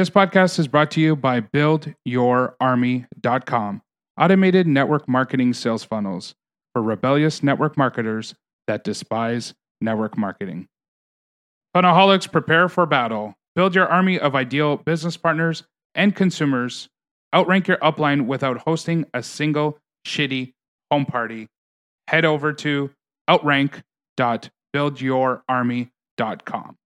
This podcast is brought to you by BuildYourArmy.com, automated network marketing sales funnels for rebellious network marketers that despise network marketing. Funnelholics prepare for battle. Build your army of ideal business partners and consumers. Outrank your upline without hosting a single shitty home party. Head over to outrank.buildyourarmy.com.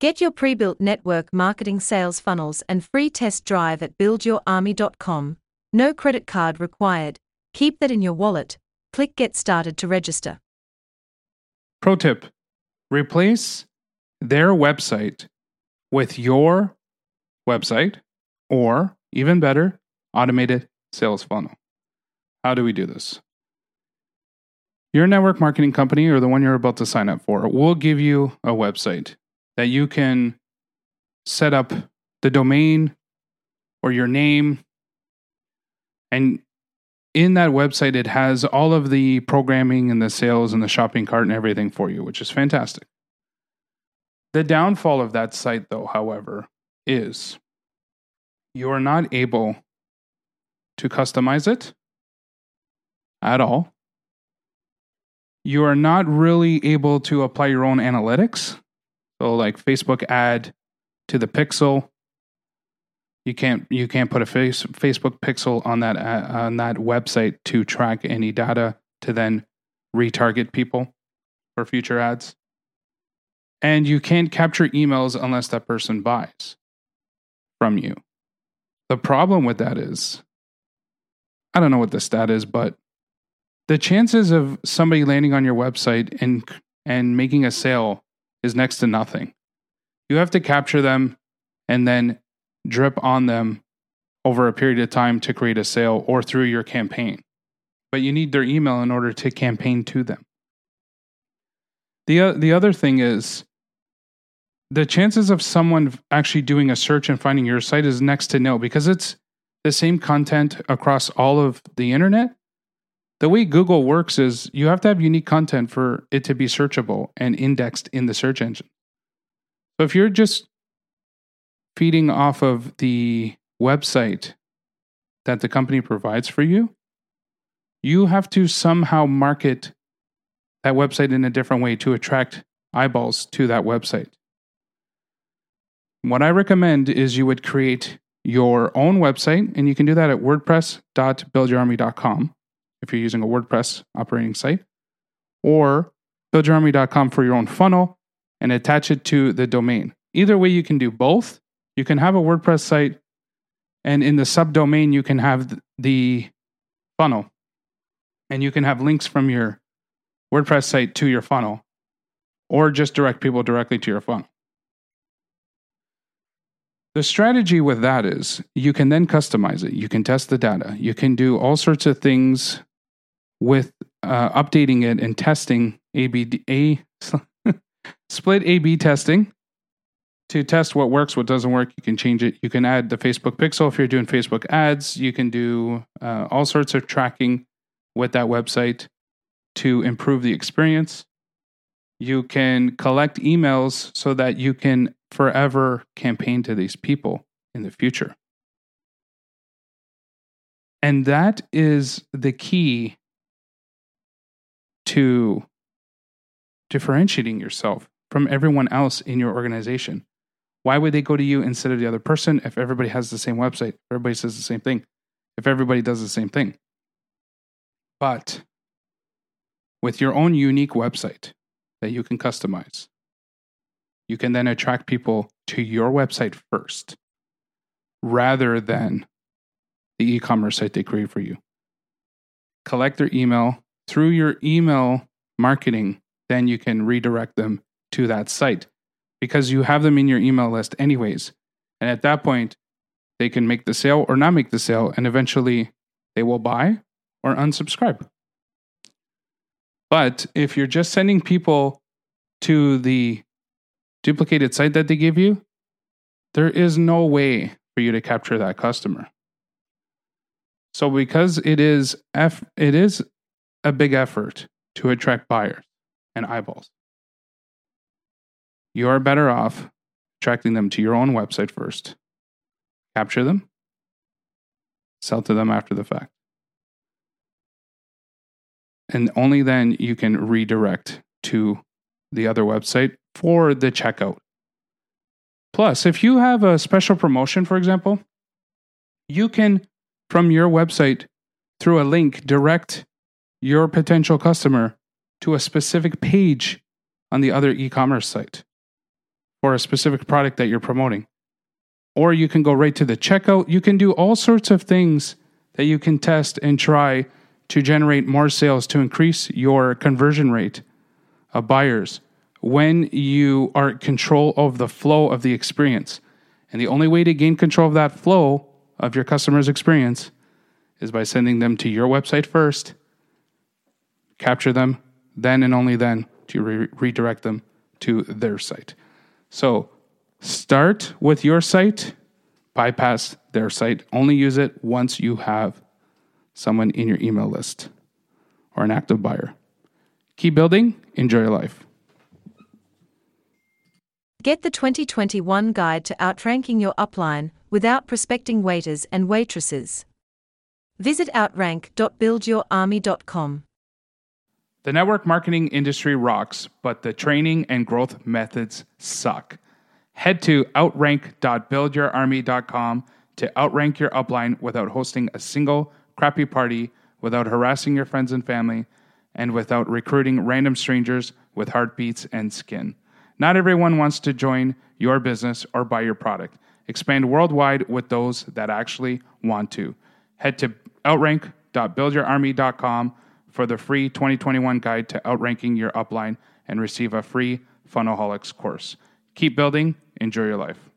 Get your pre built network marketing sales funnels and free test drive at buildyourarmy.com. No credit card required. Keep that in your wallet. Click Get Started to register. Pro tip replace their website with your website or, even better, automated sales funnel. How do we do this? Your network marketing company or the one you're about to sign up for will give you a website that you can set up the domain or your name. And in that website, it has all of the programming and the sales and the shopping cart and everything for you, which is fantastic. The downfall of that site, though, however, is you are not able to customize it at all. You are not really able to apply your own analytics. So, like Facebook ad to the pixel, you can't you can't put a face, Facebook pixel on that uh, on that website to track any data to then retarget people for future ads. And you can't capture emails unless that person buys from you. The problem with that is I don't know what the stat is, but the chances of somebody landing on your website and and making a sale is next to nothing. You have to capture them and then drip on them over a period of time to create a sale or through your campaign. But you need their email in order to campaign to them. The, uh, the other thing is the chances of someone actually doing a search and finding your site is next to no because it's the same content across all of the internet. The way Google works is you have to have unique content for it to be searchable and indexed in the search engine. So if you're just feeding off of the website that the company provides for you, you have to somehow market that website in a different way to attract eyeballs to that website. What I recommend is you would create your own website, and you can do that at wordpress.buildyourarmy.com if you're using a WordPress operating site, or buildyourarmy.com for your own funnel and attach it to the domain. Either way, you can do both. You can have a WordPress site, and in the subdomain, you can have the funnel, and you can have links from your WordPress site to your funnel, or just direct people directly to your funnel. The strategy with that is you can then customize it. You can test the data. You can do all sorts of things with uh, updating it and testing AB A split A/B testing to test what works, what doesn't work. You can change it. You can add the Facebook pixel if you're doing Facebook ads. You can do uh, all sorts of tracking with that website to improve the experience. You can collect emails so that you can forever campaign to these people in the future. And that is the key to differentiating yourself from everyone else in your organization. Why would they go to you instead of the other person if everybody has the same website? Everybody says the same thing. If everybody does the same thing. But with your own unique website that you can customize, you can then attract people to your website first rather than the e commerce site they create for you. Collect their email, through your email marketing, then you can redirect them to that site because you have them in your email list anyways. And at that point, they can make the sale or not make the sale, and eventually they will buy or unsubscribe. But if you're just sending people to the duplicated site that they give you, there is no way for you to capture that customer. So because it is F, it is a big effort to attract buyers and eyeballs. You are better off attracting them to your own website first capture them, sell to them after the fact. And only then you can redirect to the other website for the checkout. Plus, if you have a special promotion, for example, you can, from your website, through a link, direct your potential customer to a specific page on the other e commerce site for a specific product that you're promoting. Or you can go right to the checkout. You can do all sorts of things that you can test and try to generate more sales to increase your conversion rate of buyers when you are in control of the flow of the experience. And the only way to gain control of that flow of your customer's experience is by sending them to your website first, capture them, then and only then to re- redirect them to their site. So start with your site, bypass their site, only use it once you have someone in your email list or an active buyer. Keep building, enjoy your life. Get the 2021 guide to outranking your upline without prospecting waiters and waitresses. Visit outrank.buildyourarmy.com. The network marketing industry rocks, but the training and growth methods suck. Head to outrank.buildyourarmy.com to outrank your upline without hosting a single crappy party, without harassing your friends and family, and without recruiting random strangers with heartbeats and skin. Not everyone wants to join your business or buy your product. Expand worldwide with those that actually want to. Head to outrank.buildyourarmy.com for the free 2021 guide to outranking your upline and receive a free Funnelholics course. Keep building, enjoy your life.